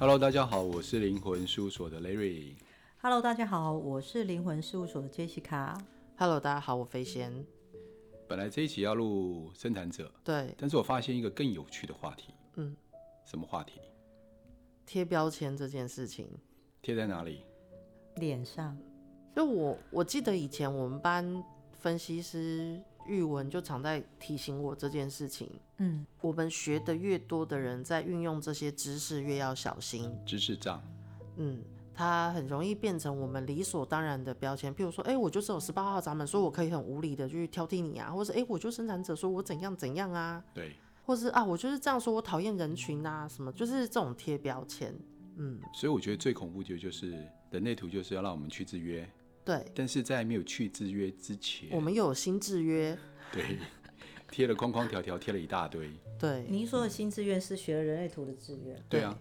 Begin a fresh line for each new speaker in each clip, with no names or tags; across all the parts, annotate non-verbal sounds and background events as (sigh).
Hello，大家好，我是灵魂事务所的 Larry。
Hello，大家好，我是灵魂事务所的 Jessica。
Hello，大家好，我飞仙。
本来这一期要录生产者，
对，
但是我发现一个更有趣的话题。
嗯，
什么话题？
贴标签这件事情。
贴在哪里？
脸上。
就我，我记得以前我们班分析师玉文就常在提醒我这件事情。
嗯，
我们学的越多的人，在运用这些知识越要小心。
知识障。
嗯。它很容易变成我们理所当然的标签，譬如说，哎、欸，我就是有十八号闸门，说我可以很无理的去挑剔你啊，或者是，哎、欸，我就生产者说我怎样怎样啊，
对，
或是啊，我就是这样说，我讨厌人群啊，什么，就是这种贴标签，嗯，
所以我觉得最恐怖的就是人类图就是要让我们去制约，
对，
但是在没有去制约之前，
我们又有新制约，(laughs)
对，贴了框框条条，贴了一大堆，
对，
您说的新制约是学了人类图的制约，
对啊，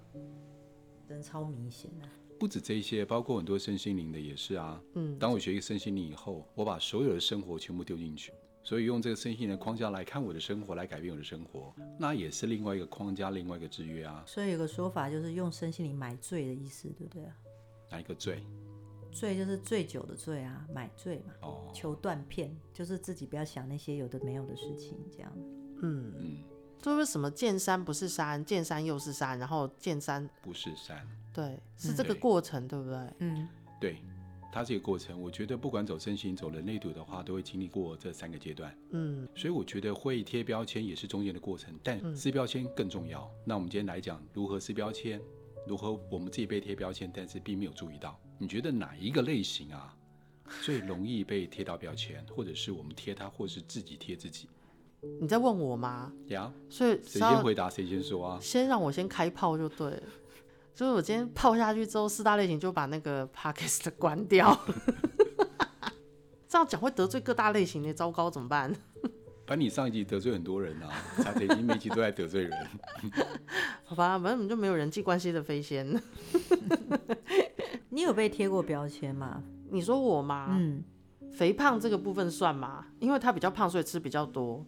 真超明显的。
不止这一些，包括很多身心灵的也是啊。
嗯，
当我学一个身心灵以后，我把所有的生活全部丢进去，所以用这个身心灵的框架来看我的生活，来改变我的生活，那也是另外一个框架，另外一个制约啊。
所以有个说法就是用身心灵买醉的意思，对不对啊？
哪一个醉？
醉就是醉酒的醉啊，买醉嘛。
哦。求
断片，就是自己不要想那些有的没有的事情，这样。
嗯嗯。这为什么见山不是山，见山又是山，然后见山
不是山？
对，是这个过程，对，对不对？
嗯，
对，它这个过程，我觉得不管走身心、走人类图的话，都会经历过这三个阶段。
嗯，
所以我觉得会贴标签也是中间的过程，但撕标签更重要。嗯、那我们今天来讲如何撕标签，如何我们自己被贴标签，但是并没有注意到。你觉得哪一个类型啊最容易被贴到标签，或者是我们贴它，或者是自己贴自己？
你在问我吗？
呀，
所以
谁先回答谁先说啊？
先让我先开炮就对了。所以我今天泡下去之后，四大类型就把那个 podcast (laughs) 关掉。这样讲会得罪各大类型的，糟糕，怎么办？
反正你上一集得罪很多人啊，才已经每集都在得罪人。(laughs)
好吧，反正就没有人际关系的飞仙。
你有被贴过标签吗？
你说我吗？
嗯，
肥胖这个部分算吗？因为他比较胖，所以吃比较多。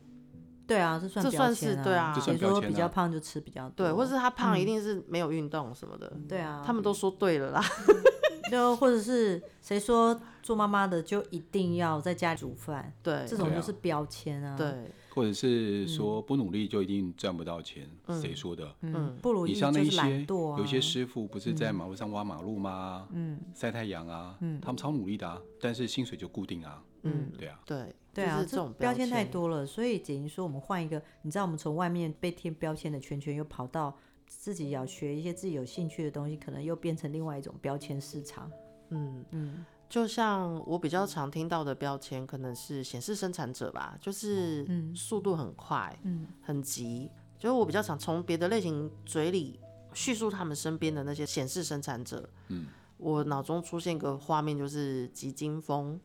对啊，这算啊，这算是
对啊。
谁
说比较胖就吃比较多？
对，或者是他胖一定是没有运动什么的。
嗯、对啊，
他们都说对了啦。(laughs)
就或者是谁说做妈妈的就一定要在家里煮饭？
对，
这种就是标签啊。
对，
或者是说不努力就一定赚不到钱？谁、
嗯、
说的？
嗯，不如
你像那些
懒惰、啊、
有些师傅不是在马路上挖马路吗？
嗯，
晒太阳啊，
嗯，
他们超努力的啊，但是薪水就固定啊。
嗯，
对啊，
对。
对啊，
这种
标签太多了，所以等于说我们换一个，你知道，我们从外面被贴标签的圈圈，又跑到自己要学一些自己有兴趣的东西，可能又变成另外一种标签市场。
嗯。
嗯，
就像我比较常听到的标签，可能是显示生产者吧，就是速度很快，
嗯，
很急。就是我比较常从别的类型嘴里叙述他们身边的那些显示生产者，
嗯，
我脑中出现一个画面，就是急惊风，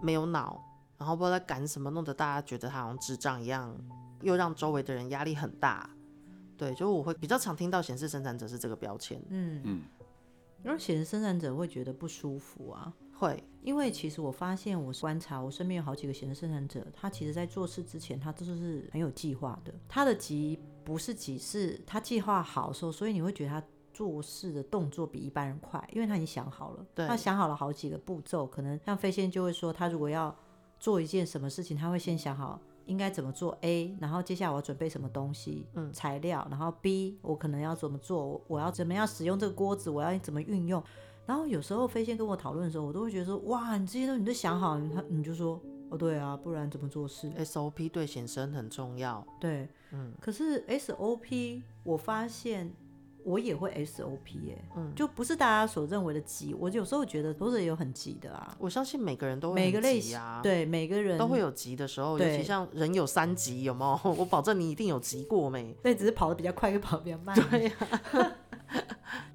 没有脑。然后不知道在赶什么，弄得大家觉得他好像智障一样，又让周围的人压力很大。对，就我会比较常听到显示生产者是这个标签。
嗯嗯，因为显示生产者会觉得不舒服啊，
会，
因为其实我发现我观察我身边有好几个显示生产者，他其实在做事之前他都是很有计划的。他的急不是急，是他计划好的时候，所以你会觉得他做事的动作比一般人快，因为他已经想好了，
对，
他想好了好几个步骤，可能像飞仙就会说，他如果要。做一件什么事情，他会先想好应该怎么做 A，然后接下来我要准备什么东西，嗯，材料，然后 B 我可能要怎么做，我要怎么样使用这个锅子，我要怎么运用。然后有时候飞仙跟我讨论的时候，我都会觉得说，哇，你这些东西你都想好，他你就说，哦，对啊，不然怎么做事
？SOP 对显身很重要，
对，
嗯，
可是 SOP 我发现。我也会 SOP 耶、欸，
嗯，
就不是大家所认为的急。我有时候觉得都是有很急的啊。
我相信每个人都会、啊、
每个类型对每个人
都会有急的时候，尤其像人有三急，有没有？(laughs) 我保证你一定有急过没？
对，只是跑得比较快，又跑得比较慢。
对呀、啊。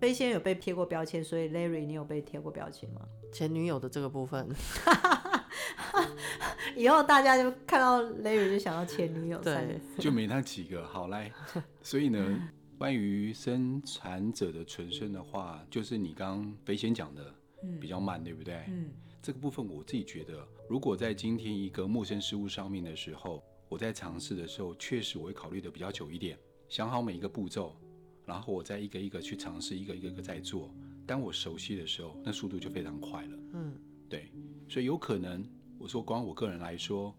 飞仙有被贴过标签，所以 Larry，你有被贴过标签吗？
前女友的这个部分，(laughs)
以后大家就看到 Larry 就想到前女友，
对，
就没那几个。好来，(laughs) 所以呢。关于生产者的存生的话，就是你刚刚飞仙讲的，比较慢，对不对？
嗯，
这个部分我自己觉得，如果在今天一个陌生事物上面的时候，我在尝试的时候，确实我会考虑的比较久一点，想好每一个步骤，然后我再一个一个去尝试，一个一个一个在做。当我熟悉的时候，那速度就非常快了。
嗯，
对，所以有可能我说，光我个人来说，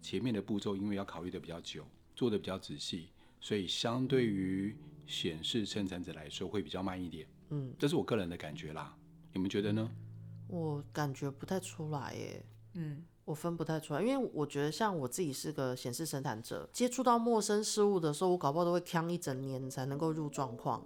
前面的步骤因为要考虑的比较久，做的比较仔细，所以相对于显示生产者来说会比较慢一点。
嗯，
这是我个人的感觉啦。你们觉得呢？
我感觉不太出来耶。
嗯。
我分不太出来，因为我觉得像我自己是个显示生产者，接触到陌生事物的时候，我搞不好都会扛一整年才能够入状况。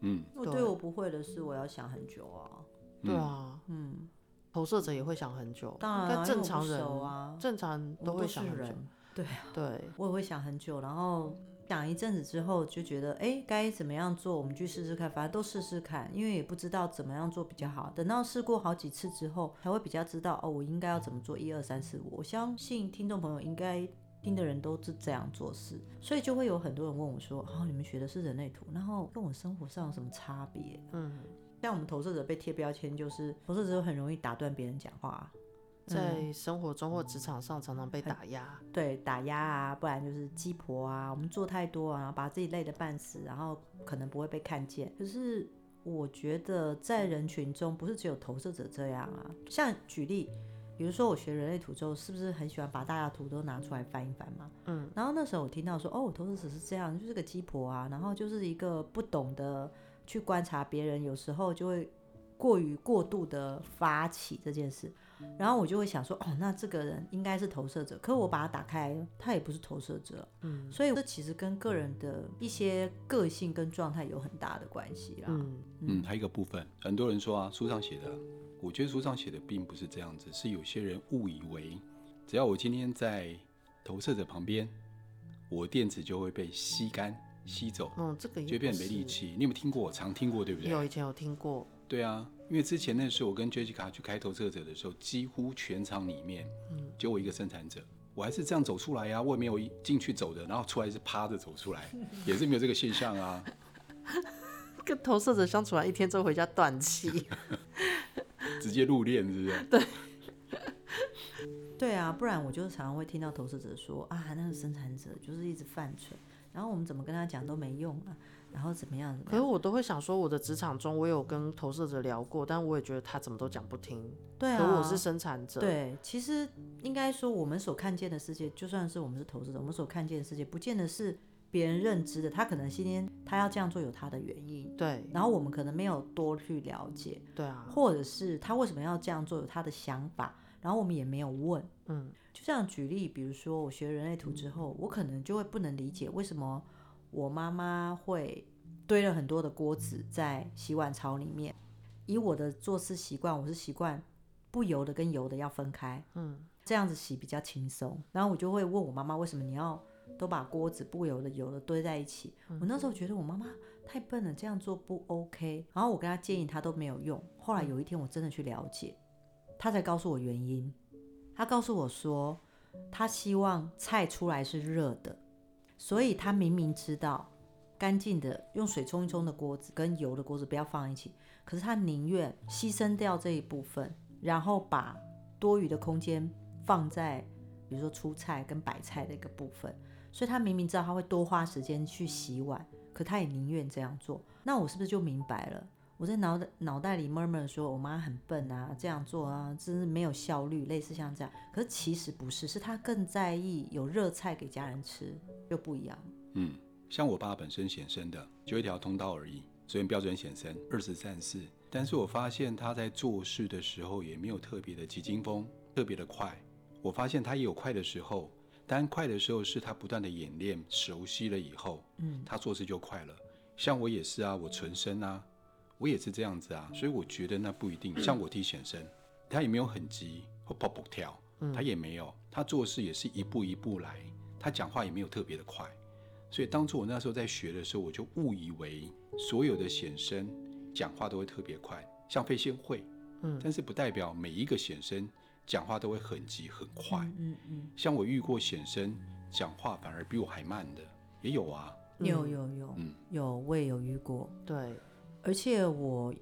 嗯，
我对我不会的事，我要想很久啊。
对啊，
嗯，
投射者也会想很久，
当然
正常人
啊，
正常人都会想很久。
对啊，
对，
我也会想很久，然后。想一阵子之后就觉得，哎，该怎么样做？我们去试试看，反正都试试看，因为也不知道怎么样做比较好。等到试过好几次之后，才会比较知道哦，我应该要怎么做。一二三四五，我相信听众朋友应该听的人都是这样做事，所以就会有很多人问我说，哦，你们学的是人类图，然后跟我生活上有什么差别？
嗯，
像我们投射者被贴标签，就是投射者很容易打断别人讲话。
在生活中或职场上常常被打压，
对，打压啊，不然就是鸡婆啊，我们做太多啊，然后把自己累得半死，然后可能不会被看见。可是我觉得在人群中，不是只有投射者这样啊。像举例，比如说我学人类图之后，是不是很喜欢把大家图都拿出来翻一翻嘛？
嗯，
然后那时候我听到说，哦，投射者是这样，就是个鸡婆啊，然后就是一个不懂得去观察别人，有时候就会过于过度的发起这件事。然后我就会想说，哦，那这个人应该是投射者，可我把它打开，他也不是投射者，
嗯，
所以这其实跟个人的一些个性跟状态有很大的关系啦。
嗯
嗯，还有一个部分，很多人说啊，书上写的，我觉得书上写的并不是这样子，是有些人误以为，只要我今天在投射者旁边，我电子就会被吸干、吸走，
嗯，这个也
就变没力气。你有没有听过？常听过对不对？
有，以前有听过。
对啊，因为之前那时候我跟 Jessica 去开投射者的时候，几乎全场里面，嗯，就我一个生产者，我还是这样走出来呀、啊，我也没有进去走的，然后出来是趴着走出来，也是没有这个现象啊。(laughs)
跟投射者相处完一天之后回家断气，(laughs)
直接入殓是不是？
对，(laughs)
对啊，不然我就常常会听到投射者说啊，那个生产者就是一直犯蠢，然后我们怎么跟他讲都没用啊。然后怎么样？
可是我都会想说，我的职场中我有跟投射者聊过，但我也觉得他怎么都讲不听。
对啊，
可我是生产者。
对，其实应该说，我们所看见的世界，就算是我们是投射者，我们所看见的世界，不见得是别人认知的。他可能今天他要这样做有他的原因。
对。
然后我们可能没有多去了解。
对啊。
或者是他为什么要这样做有他的想法，然后我们也没有问。
嗯。
就这样举例，比如说我学人类图之后，我可能就会不能理解为什么。我妈妈会堆了很多的锅子在洗碗槽里面。以我的做事习惯，我是习惯不油的跟油的要分开，
嗯，
这样子洗比较轻松。然后我就会问我妈妈，为什么你要都把锅子不油的、油的堆在一起？我那时候觉得我妈妈太笨了，这样做不 OK。然后我跟她建议，她都没有用。后来有一天我真的去了解，她才告诉我原因。她告诉我说，她希望菜出来是热的。所以他明明知道干净的用水冲一冲的锅子跟油的锅子不要放一起，可是他宁愿牺牲掉这一部分，然后把多余的空间放在比如说出菜跟摆菜的一个部分。所以他明明知道他会多花时间去洗碗，可他也宁愿这样做。那我是不是就明白了？我在脑袋脑袋里 murmur 说，我妈很笨啊，这样做啊，真是没有效率，类似像这样。可是其实不是，是她更在意有热菜给家人吃，又不一样。
嗯，像我爸本身显身的就一条通道而已，所以标准显身二十三四。但是我发现他在做事的时候也没有特别的急惊风，特别的快。我发现他也有快的时候，但快的时候是他不断的演练熟悉了以后，嗯，他做事就快了。像我也是啊，我纯生啊。我也是这样子啊，所以我觉得那不一定。像我弟显生，他也没有很急或跑跑跳，他也没有，他做事也是一步一步来，他讲话也没有特别的快。所以当初我那时候在学的时候，我就误以为所有的显生讲话都会特别快，像飞仙会，嗯，但是不代表每一个显生讲话都会很急很快，嗯嗯。像我遇过显生讲话反而比我还慢的也有啊，
有有有，嗯，有我也有遇过，
对。
而且我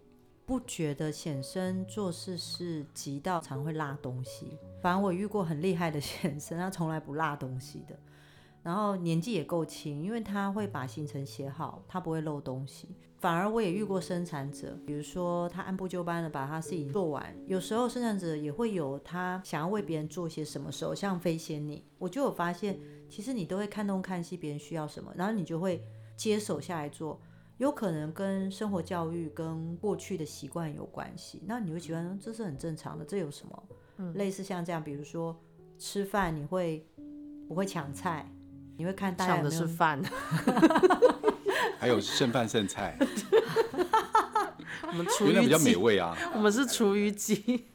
不觉得显生做事是急到常会落东西，反而我遇过很厉害的显生，他从来不落东西的。然后年纪也够轻，因为他会把行程写好，他不会漏东西。反而我也遇过生产者，比如说他按部就班的把他事情做完，有时候生产者也会有他想要为别人做些什么时候，像飞仙你，我就有发现，其实你都会看东看西，别人需要什么，然后你就会接手下来做，有可能跟生活教育跟过去的习惯有关系，那你会喜欢说这是很正常的，这有什么？嗯，类似像这样，比如说吃饭你会不会抢菜？你会看大家
抢的是饭，(laughs) (laughs)
还有剩饭剩菜。(laughs)
我们厨余机
比较美味啊。
我们是厨余机，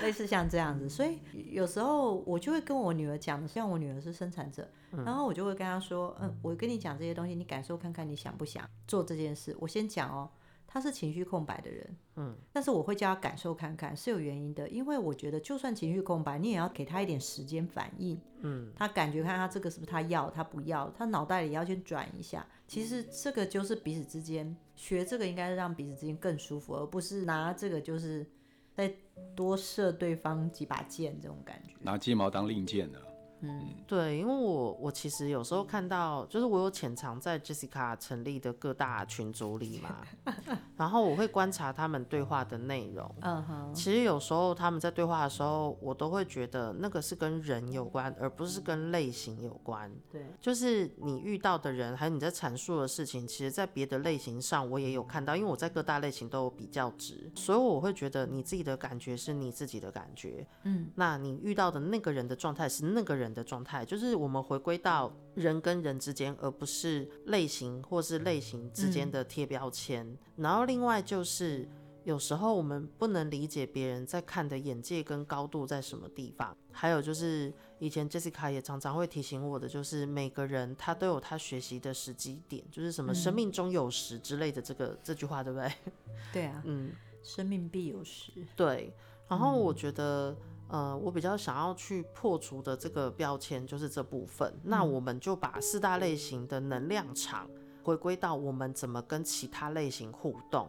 类似像这样子，所以有时候我就会跟我女儿讲，像我女儿是生产者，然后我就会跟她说，嗯，我跟你讲这些东西，你感受看看，你想不想做这件事？我先讲哦。他是情绪空白的人，嗯，但是我会叫他感受看看，是有原因的，因为我觉得就算情绪空白，你也要给他一点时间反应，嗯，他感觉看他这个是不是他要，他不要，他脑袋里要先转一下。其实这个就是彼此之间学这个，应该是让彼此之间更舒服，而不是拿这个就是再多射对方几把箭这种感觉，
拿鸡毛当令箭呢。
嗯，对，因为我我其实有时候看到，就是我有潜藏在 Jessica 成立的各大群组里嘛，(laughs) 然后我会观察他们对话的内容。嗯哼，其实有时候他们在对话的时候，我都会觉得那个是跟人有关，而不是跟类型有关。对，就是你遇到的人，还有你在阐述的事情，其实在别的类型上我也有看到，因为我在各大类型都有比较值，所以我会觉得你自己的感觉是你自己的感觉。嗯，那你遇到的那个人的状态是那个人的状态，就是我们回归到人跟人之间，而不是类型或是类型之间的贴标签。嗯。然后另外就是，有时候我们不能理解别人在看的眼界跟高度在什么地方。还有就是，以前 Jessica 也常常会提醒我的，就是每个人他都有他学习的时机点，就是什么“生命中有时”之类的这个、嗯、这句话，对不对？对啊，(laughs) 嗯，
生命必有时。
对，然后我觉得。呃，我比较想要去破除的这个标签就是这部分。嗯。那我们就把四大类型的能量场回归到我们怎么跟其他类型互动，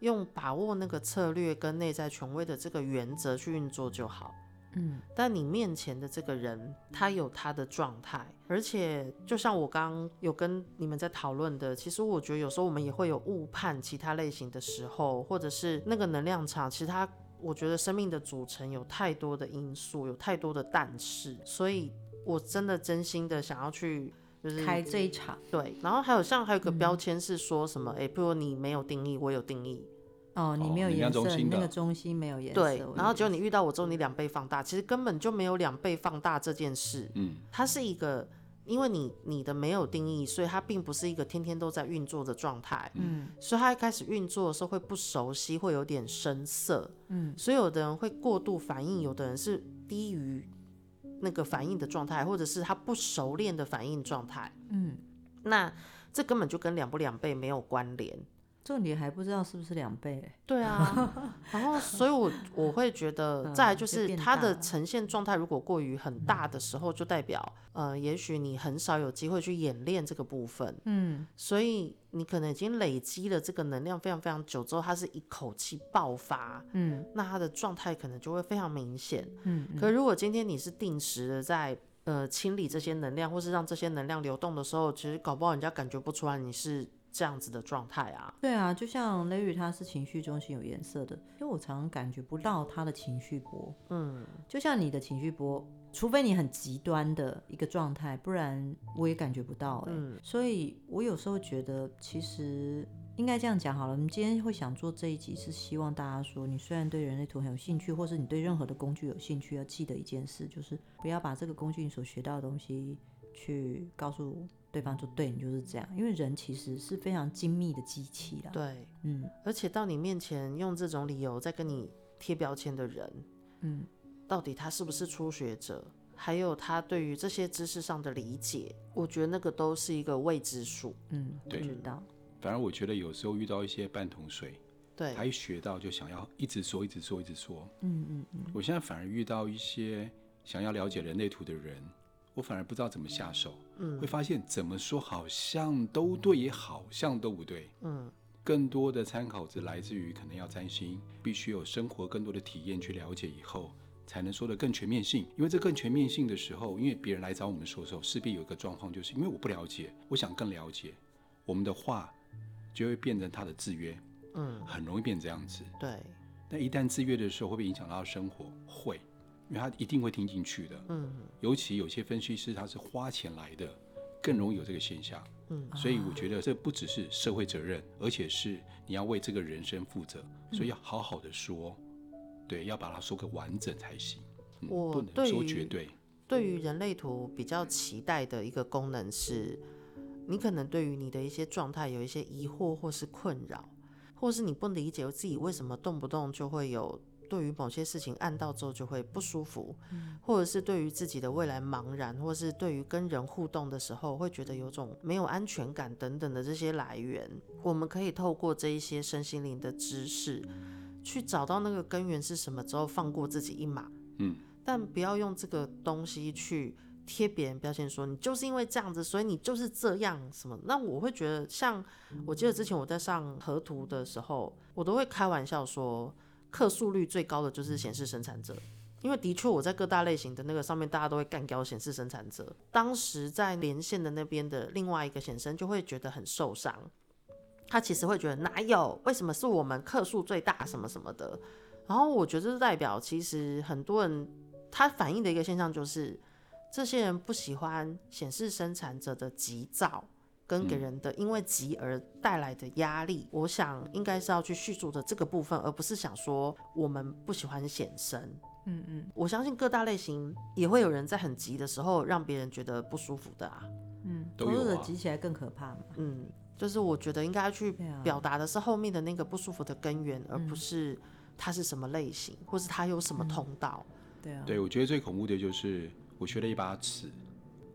用把握那个策略跟内在权威的这个原则去运作就好。嗯，但你面前的这个人，他有他的状态，而且就像我刚刚有跟你们在讨论的，其实我觉得有时候我们也会有误判其他类型的时候，或者是那个能量场，其实它。我觉得生命的组成有太多的因素，有太多的但是，所以我真的真心的想要去就是
开这一场。
对，然后还有像还有个标签是说什么？哎、嗯，比如你没有定义，我有定义。
哦，你没有颜色，哦、那个中心没有颜色。
对，然后只有你遇到我之后，你两倍放大，其实根本就没有两倍放大这件事。嗯，它是一个。因为你你的没有定义，所以它并不是一个天天都在运作的状态。嗯，所以它一开始运作的时候会不熟悉，会有点生涩。嗯，所以有的人会过度反应，有的人是低于那个反应的状态，或者是他不熟练的反应状态。嗯，那这根本就跟两不两倍没有关联。
重点还不知道是不是两倍，欸，
对啊，(laughs) 然后所以我我会觉得，再来就是它的呈现状态如果过于很大的时候，就代表呃，也许你很少有机会去演练这个部分，嗯，所以你可能已经累积了这个能量非常非常久之后，它是一口气爆发，嗯，那它的状态可能就会非常明显，嗯，可如果今天你是定时的在呃清理这些能量，或是让这些能量流动的时候，其实搞不好人家感觉不出来你是。这样子的状态啊，
对啊，就像雷雨他是情绪中心有颜色的，因为我常常感觉不到他的情绪波，嗯，就像你的情绪波，除非你很极端的一个状态，不然我也感觉不到，欸，嗯，所以我有时候觉得，其实应该这样讲好了，我们今天会想做这一集，是希望大家说，你虽然对人类图很有兴趣，或是你对任何的工具有兴趣，要记得一件事，就是不要把这个工具你所学到的东西去告诉。对方就对你就是这样，因为人其实是非常精密的机器啦。
对，嗯，而且到你面前用这种理由在跟你贴标签的人，嗯，到底他是不是初学者，还有他对于这些知识上的理解，我觉得那个都是一个未知数。
嗯，对，知道。
反而我觉得有时候遇到一些半桶水，
对，
他一学到就想要一直说，一直说，一直说。
嗯嗯嗯。
我现在反而遇到一些想要了解人类图的人。我反而不知道怎么下手，嗯，会发现怎么说好像都对，也好像都不对，嗯，更多的参考值来自于可能要占星，必须有生活更多的体验去了解以后，才能说的更全面性。因为这更全面性的时候，因为别人来找我们说的时候，势必有一个状况，就是因为我不了解，我想更了解，我们的话就会变成他的制约，
嗯，
很容易变这样子。
对。
那一旦制约的时候，会不会影响到生活？会，因为他一定会听进去的。
嗯。
尤其有些分析师他是花钱来的，更容易有这个现象。嗯。所以我觉得这不只是社会责任，而且是你要为这个人生负责，所以要好好的说。对，要把它说个完整才行。嗯、
我
不能说绝对。
对于人类图比较期待的一个功能是，你可能对于你的一些状态有一些疑惑或是困扰，或是你不理解自己为什么动不动就会有对于某些事情按到之后就会不舒服，嗯、或者是对于自己的未来茫然，或是对于跟人互动的时候会觉得有种没有安全感等等的这些来源，我们可以透过这一些身心灵的知识。去找到那个根源是什么之后，放过自己一马。
嗯，
但不要用这个东西去贴别人标签，说你就是因为这样子，所以你就是这样什么。那我会觉得，像我记得之前我在上河图的时候，我都会开玩笑说，客诉率最高的就是显示生产者，因为的确我在各大类型的那个上面，大家都会干掉显示生产者。当时在连线的那边的另外一个显生就会觉得很受伤。他其实会觉得哪有？为什么是我们客数最大什么什么的？然后我觉得这代表其实很多人他反映的一个现象就是，这些人不喜欢显示生产者的急躁跟给人的因为急而带来的压力。我想应该是要去叙述的这个部分，而不是想说我们不喜欢显身。
嗯嗯，
我相信各大类型也会有人在很急的时候让别人觉得不舒服的啊。
嗯，投入者急起来更可怕嘛。
嗯。就是我觉得应该去表达的是后面的那个不舒服的根源，啊、而不是他是什么类型，嗯、或是他有什么通道。
对啊，
对，我觉得最恐怖的就是我学了一把尺，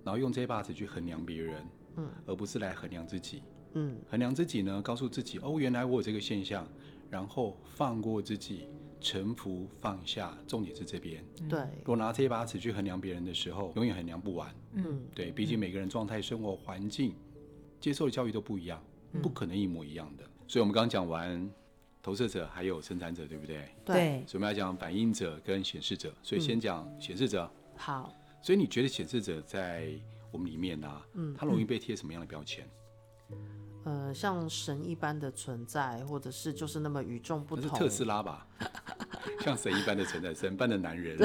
然后用这把尺去衡量别人，嗯，而不是来衡量自己。
嗯，
衡量自己呢，告诉自己哦，原来我有这个现象，然后放过自己，臣服放下，重点是这边。
对，
如果拿这把尺去衡量别人的时候，永远衡量不完。
嗯，
对，毕竟每个人状态、生活环境。接受的教育都不一样，不可能一模一样的。嗯、所以，我们刚刚讲完投射者还有生产者，对不对？
对。
所以我们要讲反应者跟显示者。所以先讲显示者。
好。
所以你觉得显示者在我们里面呢、啊？嗯。他容易被贴什么样的标签？
呃，像神一般的存在，或者是就是那么与众不同。
是特斯拉吧？(laughs) 像神一般的存在，神般的男人。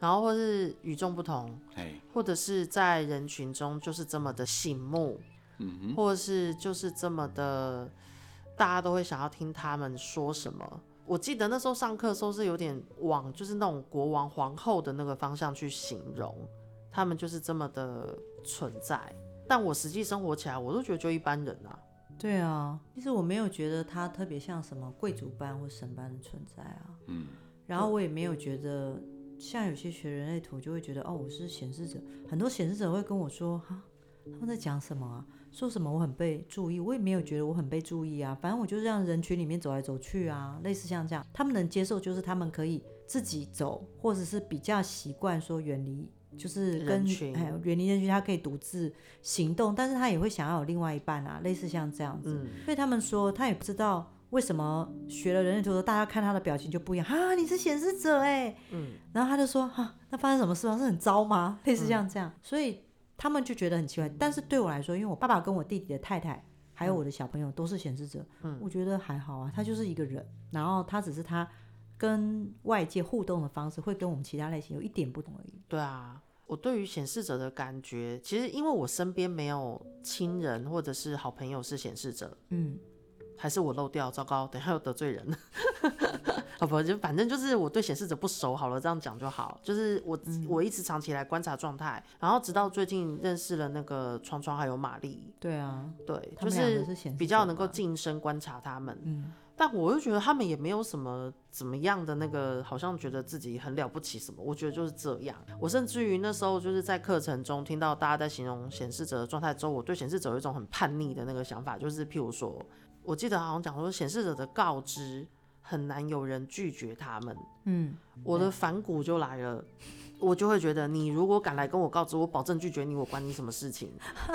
然后，或是与众不同。
哎。
或者是在人群中就是这么的醒目。嗯哼或者是就是这么的，大家都会想要听他们说什么。我记得那时候上课的时候是有点往就是那种国王皇后的那个方向去形容，他们就是这么的存在。但我实际生活起来，我都觉得就一般人啊。
对啊，其实我没有觉得他特别像什么贵族般或神般的存在啊。
嗯，
然后我也没有觉得像有些学人类图就会觉得哦，我是显示者。很多显示者会跟我说哈，他们在讲什么啊？说什么我很被注意，我也没有觉得我很被注意啊。反正我就是这样人群里面走来走去啊，类似像这样，他们能接受就是他们可以自己走，或者是比较习惯说远离，就是跟远离人群，他可以独自行动，但是他也会想要有另外一半啊，类似像这样子。嗯、所以他们说他也不知道为什么学了人类图的，大家看他的表情就不一样啊，你是显示者哎，嗯，然后他就说哈、啊，那发生什么事吗？是很糟吗？类似像这样，嗯、所以。他们就觉得很奇怪，但是对我来说，因为我爸爸跟我弟弟的太太，还有我的小朋友都是显示者，嗯，我觉得还好啊，他就是一个人，然后他只是他跟外界互动的方式会跟我们其他类型有一点不同而已。
对啊，我对于显示者的感觉，其实因为我身边没有亲人或者是好朋友是显示者，嗯。还是我漏掉，糟糕，等下又得罪人。好 (laughs) 不，就反正就是我对显示者不熟，好了，这样讲就好。就是我、嗯、我一直长期来观察状态，然后直到最近认识了那个窗窗还有玛丽。
对啊，
对，就是比较能够近身观察他们。
嗯，
但我又觉得他们也没有什么怎么样的那个，好像觉得自己很了不起什么。我觉得就是这样。我甚至于那时候就是在课程中听到大家在形容显示者的状态之后，我对显示者有一种很叛逆的那个想法，就是譬如说。我记得好像讲说，显示者的告知很难有人拒绝他们。
嗯，
我的反骨就来了，我就会觉得，你如果敢来跟我告知，我保证拒绝你，我管你什么事情。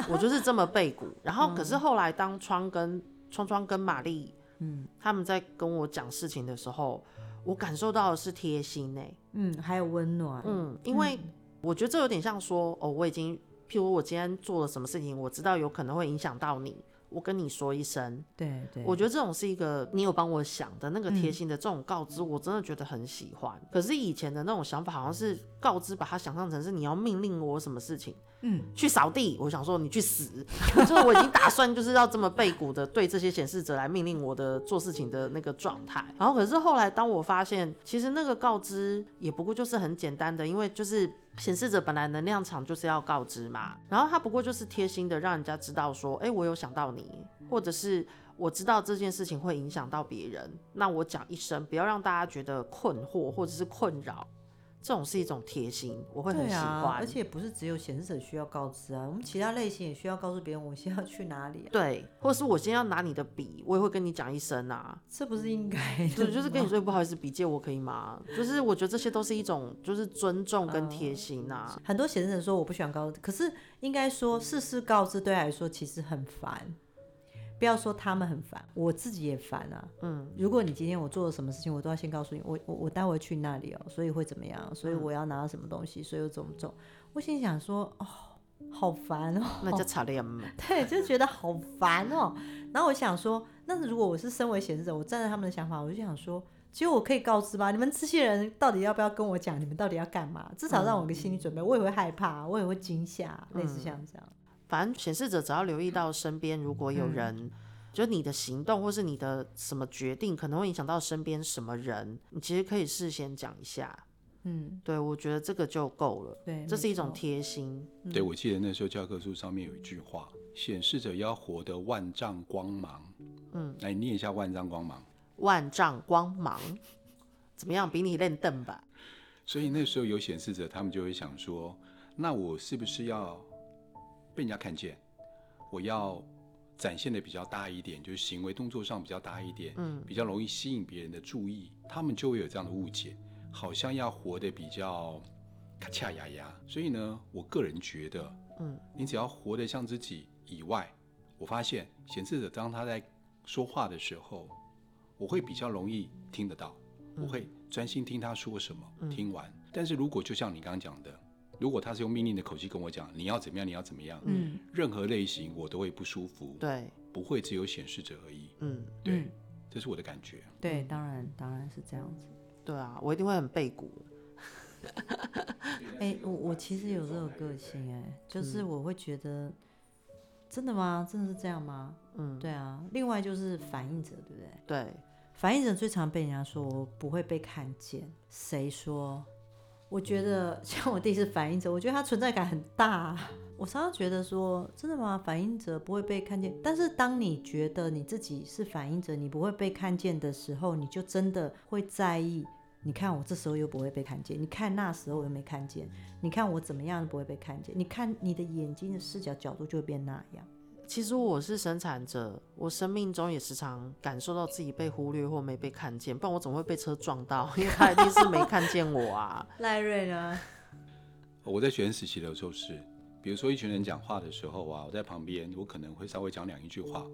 我就是这么背骨。然后，可是后来当窗跟窗窗跟玛丽，嗯，他们在跟我讲事情的时候，我感受到的是贴心呢、欸。
嗯，还有温暖。
嗯，因为我觉得这有点像说，哦，我已经，譬如我今天做了什么事情，我知道有可能会影响到你。我跟你说一声，
对对，
我觉得这种是一个你有帮我想的那个贴心的这种告知，我真的觉得很喜欢。嗯、可是以前的那种想法，好像是告知，把它想象成是你要命令我什么事情，嗯，去扫地，我想说你去死，就是我已经打算就是要这么背骨的对这些显示者来命令我的做事情的那个状态。然后可是后来当我发现，其实那个告知也不过就是很简单的，因为就是。显示者本来能量场就是要告知嘛，然后他不过就是贴心的让人家知道说，哎，我有想到你，或者是我知道这件事情会影响到别人，那我讲一声，不要让大家觉得困惑或者是困扰。这种是一种贴心，我会很喜欢。啊、
而且不是只有显示者需要告知啊，我们其他类型也需要告诉别人，我现在要去哪里、啊。
对，或者是我今天要拿你的笔，我也会跟你讲一声啊。
这不是应该？
对，就是跟你说不好意思，笔借我可以吗？就是我觉得这些都是一种就是尊重跟贴心啊。
呃、很多显示者说我不喜欢告知，可是应该说事事告知对来说其实很烦。不要说他们很烦，我自己也烦啊。嗯，如果你今天我做了什么事情，我都要先告诉你，我我我待会去那里哦、喔，所以会怎么样？所以我要拿到什么东西，所以我怎么走？我心想说，哦，好烦哦、喔，
那就差点嘛。(laughs)
对，就觉得好烦哦、喔。然后我想说，那如果我是身为显示者，我站在他们的想法，我就想说，其实我可以告知吧？你们这些人到底要不要跟我讲？你们到底要干嘛？至少让我有个心理准备，我也会害怕，我也会惊吓，类似像这样。
反正显示者只要留意到身边如果有人，嗯、就你的行动或是你的什么决定可能会影响到身边什么人，你其实可以事先讲一下。嗯，对，我觉得这个就够了。对，这是一种贴心。
对，我记得那时候教科书上面有一句话：显示者要活得万丈光芒。嗯，来念一下万丈光芒。
万丈光芒，怎么样？比你练凳吧。
所以那时候有显示者，他们就会想说：那我是不是要？被人家看见，我要展现的比较大一点，就是行为动作上比较大一点，嗯，比较容易吸引别人的注意，他们就会有这样的误解，好像要活得比较卡恰牙牙。所以呢，我个人觉得，嗯，你只要活得像自己以外，我发现显示者当他在说话的时候，我会比较容易听得到，我会专心听他说什么，嗯，听完。但是如果就像你刚刚讲的。如果他是用命令的口气跟我讲，你要怎么样，你要怎么样，嗯，任何类型我都会不舒服，对，不会只有显示者而已，嗯，对，嗯、这是我的感觉，
对，当然当然是这样子，
对啊，我一定会很背骨，(laughs)
哎、欸，我我其实有这个个性、欸，哎，就是我会觉得，真的吗？真的是这样吗？嗯，对啊，另外就是反应者，对不对？
对，
反应者最常被人家说我不会被看见，谁说？我觉得像我弟是反应者，我觉得他存在感很大。我常常觉得说，真的吗？反应者不会被看见。但是当你觉得你自己是反应者，你不会被看见的时候，你就真的会在意。你看我这时候又不会被看见，你看那时候我又没看见，你看我怎么样都不会被看见。你看你的眼睛的视角角度就会变那样。
其实我是生产者，我生命中也时常感受到自己被忽略或没被看见，不然我怎么会被车撞到？(laughs) 因为他一定是没看见我啊。
赖瑞呢？(laughs)
我在学生时期的时候是，比如说一群人讲话的时候啊，我在旁边，我可能会稍微讲两一句话，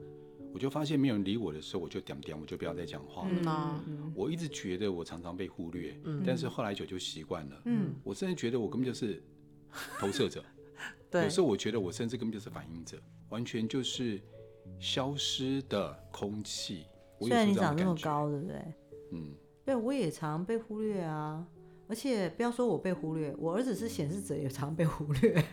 我就发现没有人理我的时候，我就点点，我就不要再讲话了。嗯啊，我一直觉得我常常被忽略，嗯，但是后来久就习惯了。嗯，我甚至觉得我根本就是投射者。对有时候我觉得我甚至根本就是反应者，完全就是消失的空气。
虽然你长那么高，对不对？嗯，对，我也常被忽略啊。而且不要说我被忽略，我儿子是显示者，也常被忽略。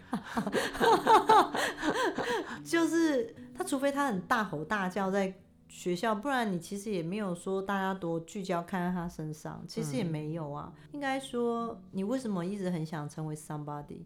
(laughs) 就是他，除非他很大吼大叫在学校，不然你其实也没有说大家多聚焦看在他身上，其实也没有啊。嗯、应该说，你为什么一直很想成为 somebody？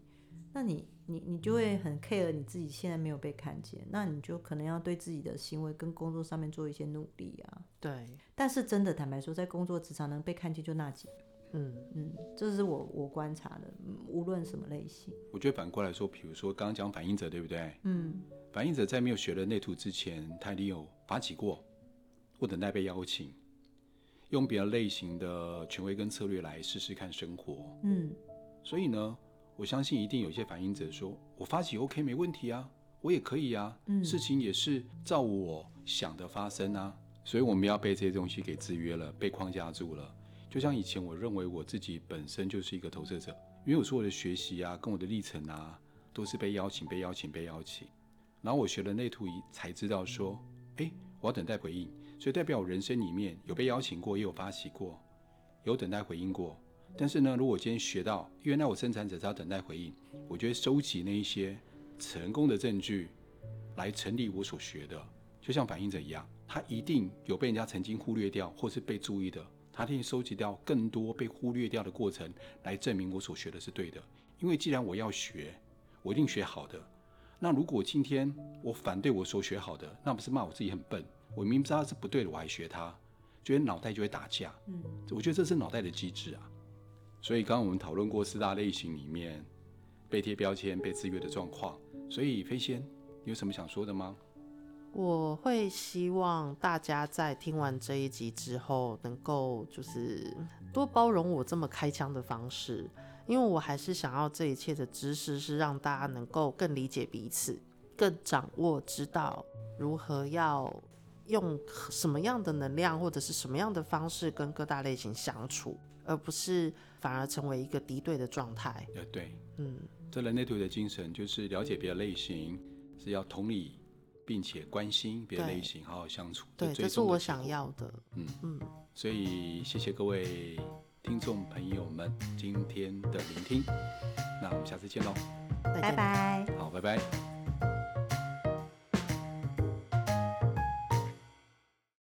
那你。你你就会很 care 你自己现在没有被看见，那你就可能要对自己的行为跟工作上面做一些努力啊。
对，
但是真的坦白说，在工作职场能被看见就那几个。嗯嗯，这是我我观察的，无论什么类型。
我觉得反过来说，比如说刚刚讲反应者，对不对？嗯，反应者在没有学了内图之前，他一定有发起过，或等待被邀请，用别的类型的权威跟策略来试试看生活。嗯，所以呢。我相信一定有一些反应者说：“我发起 OK 没问题啊，我也可以啊，嗯、事情也是照我想的发生啊。”所以我们要被这些东西给制约了，被框架住了，就像以前，我认为我自己本身就是一个投射者，因为我说我的学习啊，跟我的历程啊，都是被邀请、被邀请、被邀请。然后我学了内图仪，才知道说，哎，我要等待回应，所以代表我人生里面有被邀请过，也有发起过，有等待回应过。但是呢，如果今天学到，原来我生产者只要等待回应，我觉得收集那一些成功的证据，来成立我所学的，就像反应者一样，他一定有被人家曾经忽略掉，或是被注意的。他可以收集到更多被忽略掉的过程，来证明我所学的是对的。因为既然我要学，我一定学好的。那如果今天我反对我所学好的，那不是骂我自己很笨？我明明知道是不对的，我还学它，觉得脑袋就会打架。嗯，我觉得这是脑袋的机制啊。所以刚刚我们讨论过四大类型里面被贴标签、被制约的状况。所以飞仙，你有什么想说的吗？
我会希望大家在听完这一集之后，能够就是多包容我这么开枪的方式，因为我还是想要这一切的知识是让大家能够更理解彼此，更掌握知道如何要用什么样的能量或者是什么样的方式跟各大类型相处，而不是反而成为一个敌对的状态。
呃，对，嗯，这人类图的精神就是了解别的类型，是要同理。并且关心别的类型，好好相处。
对，这是我想要的。
嗯嗯，所以谢谢各位听众朋友们今天的聆听，那我们下次见喽，
拜拜。
好，拜拜。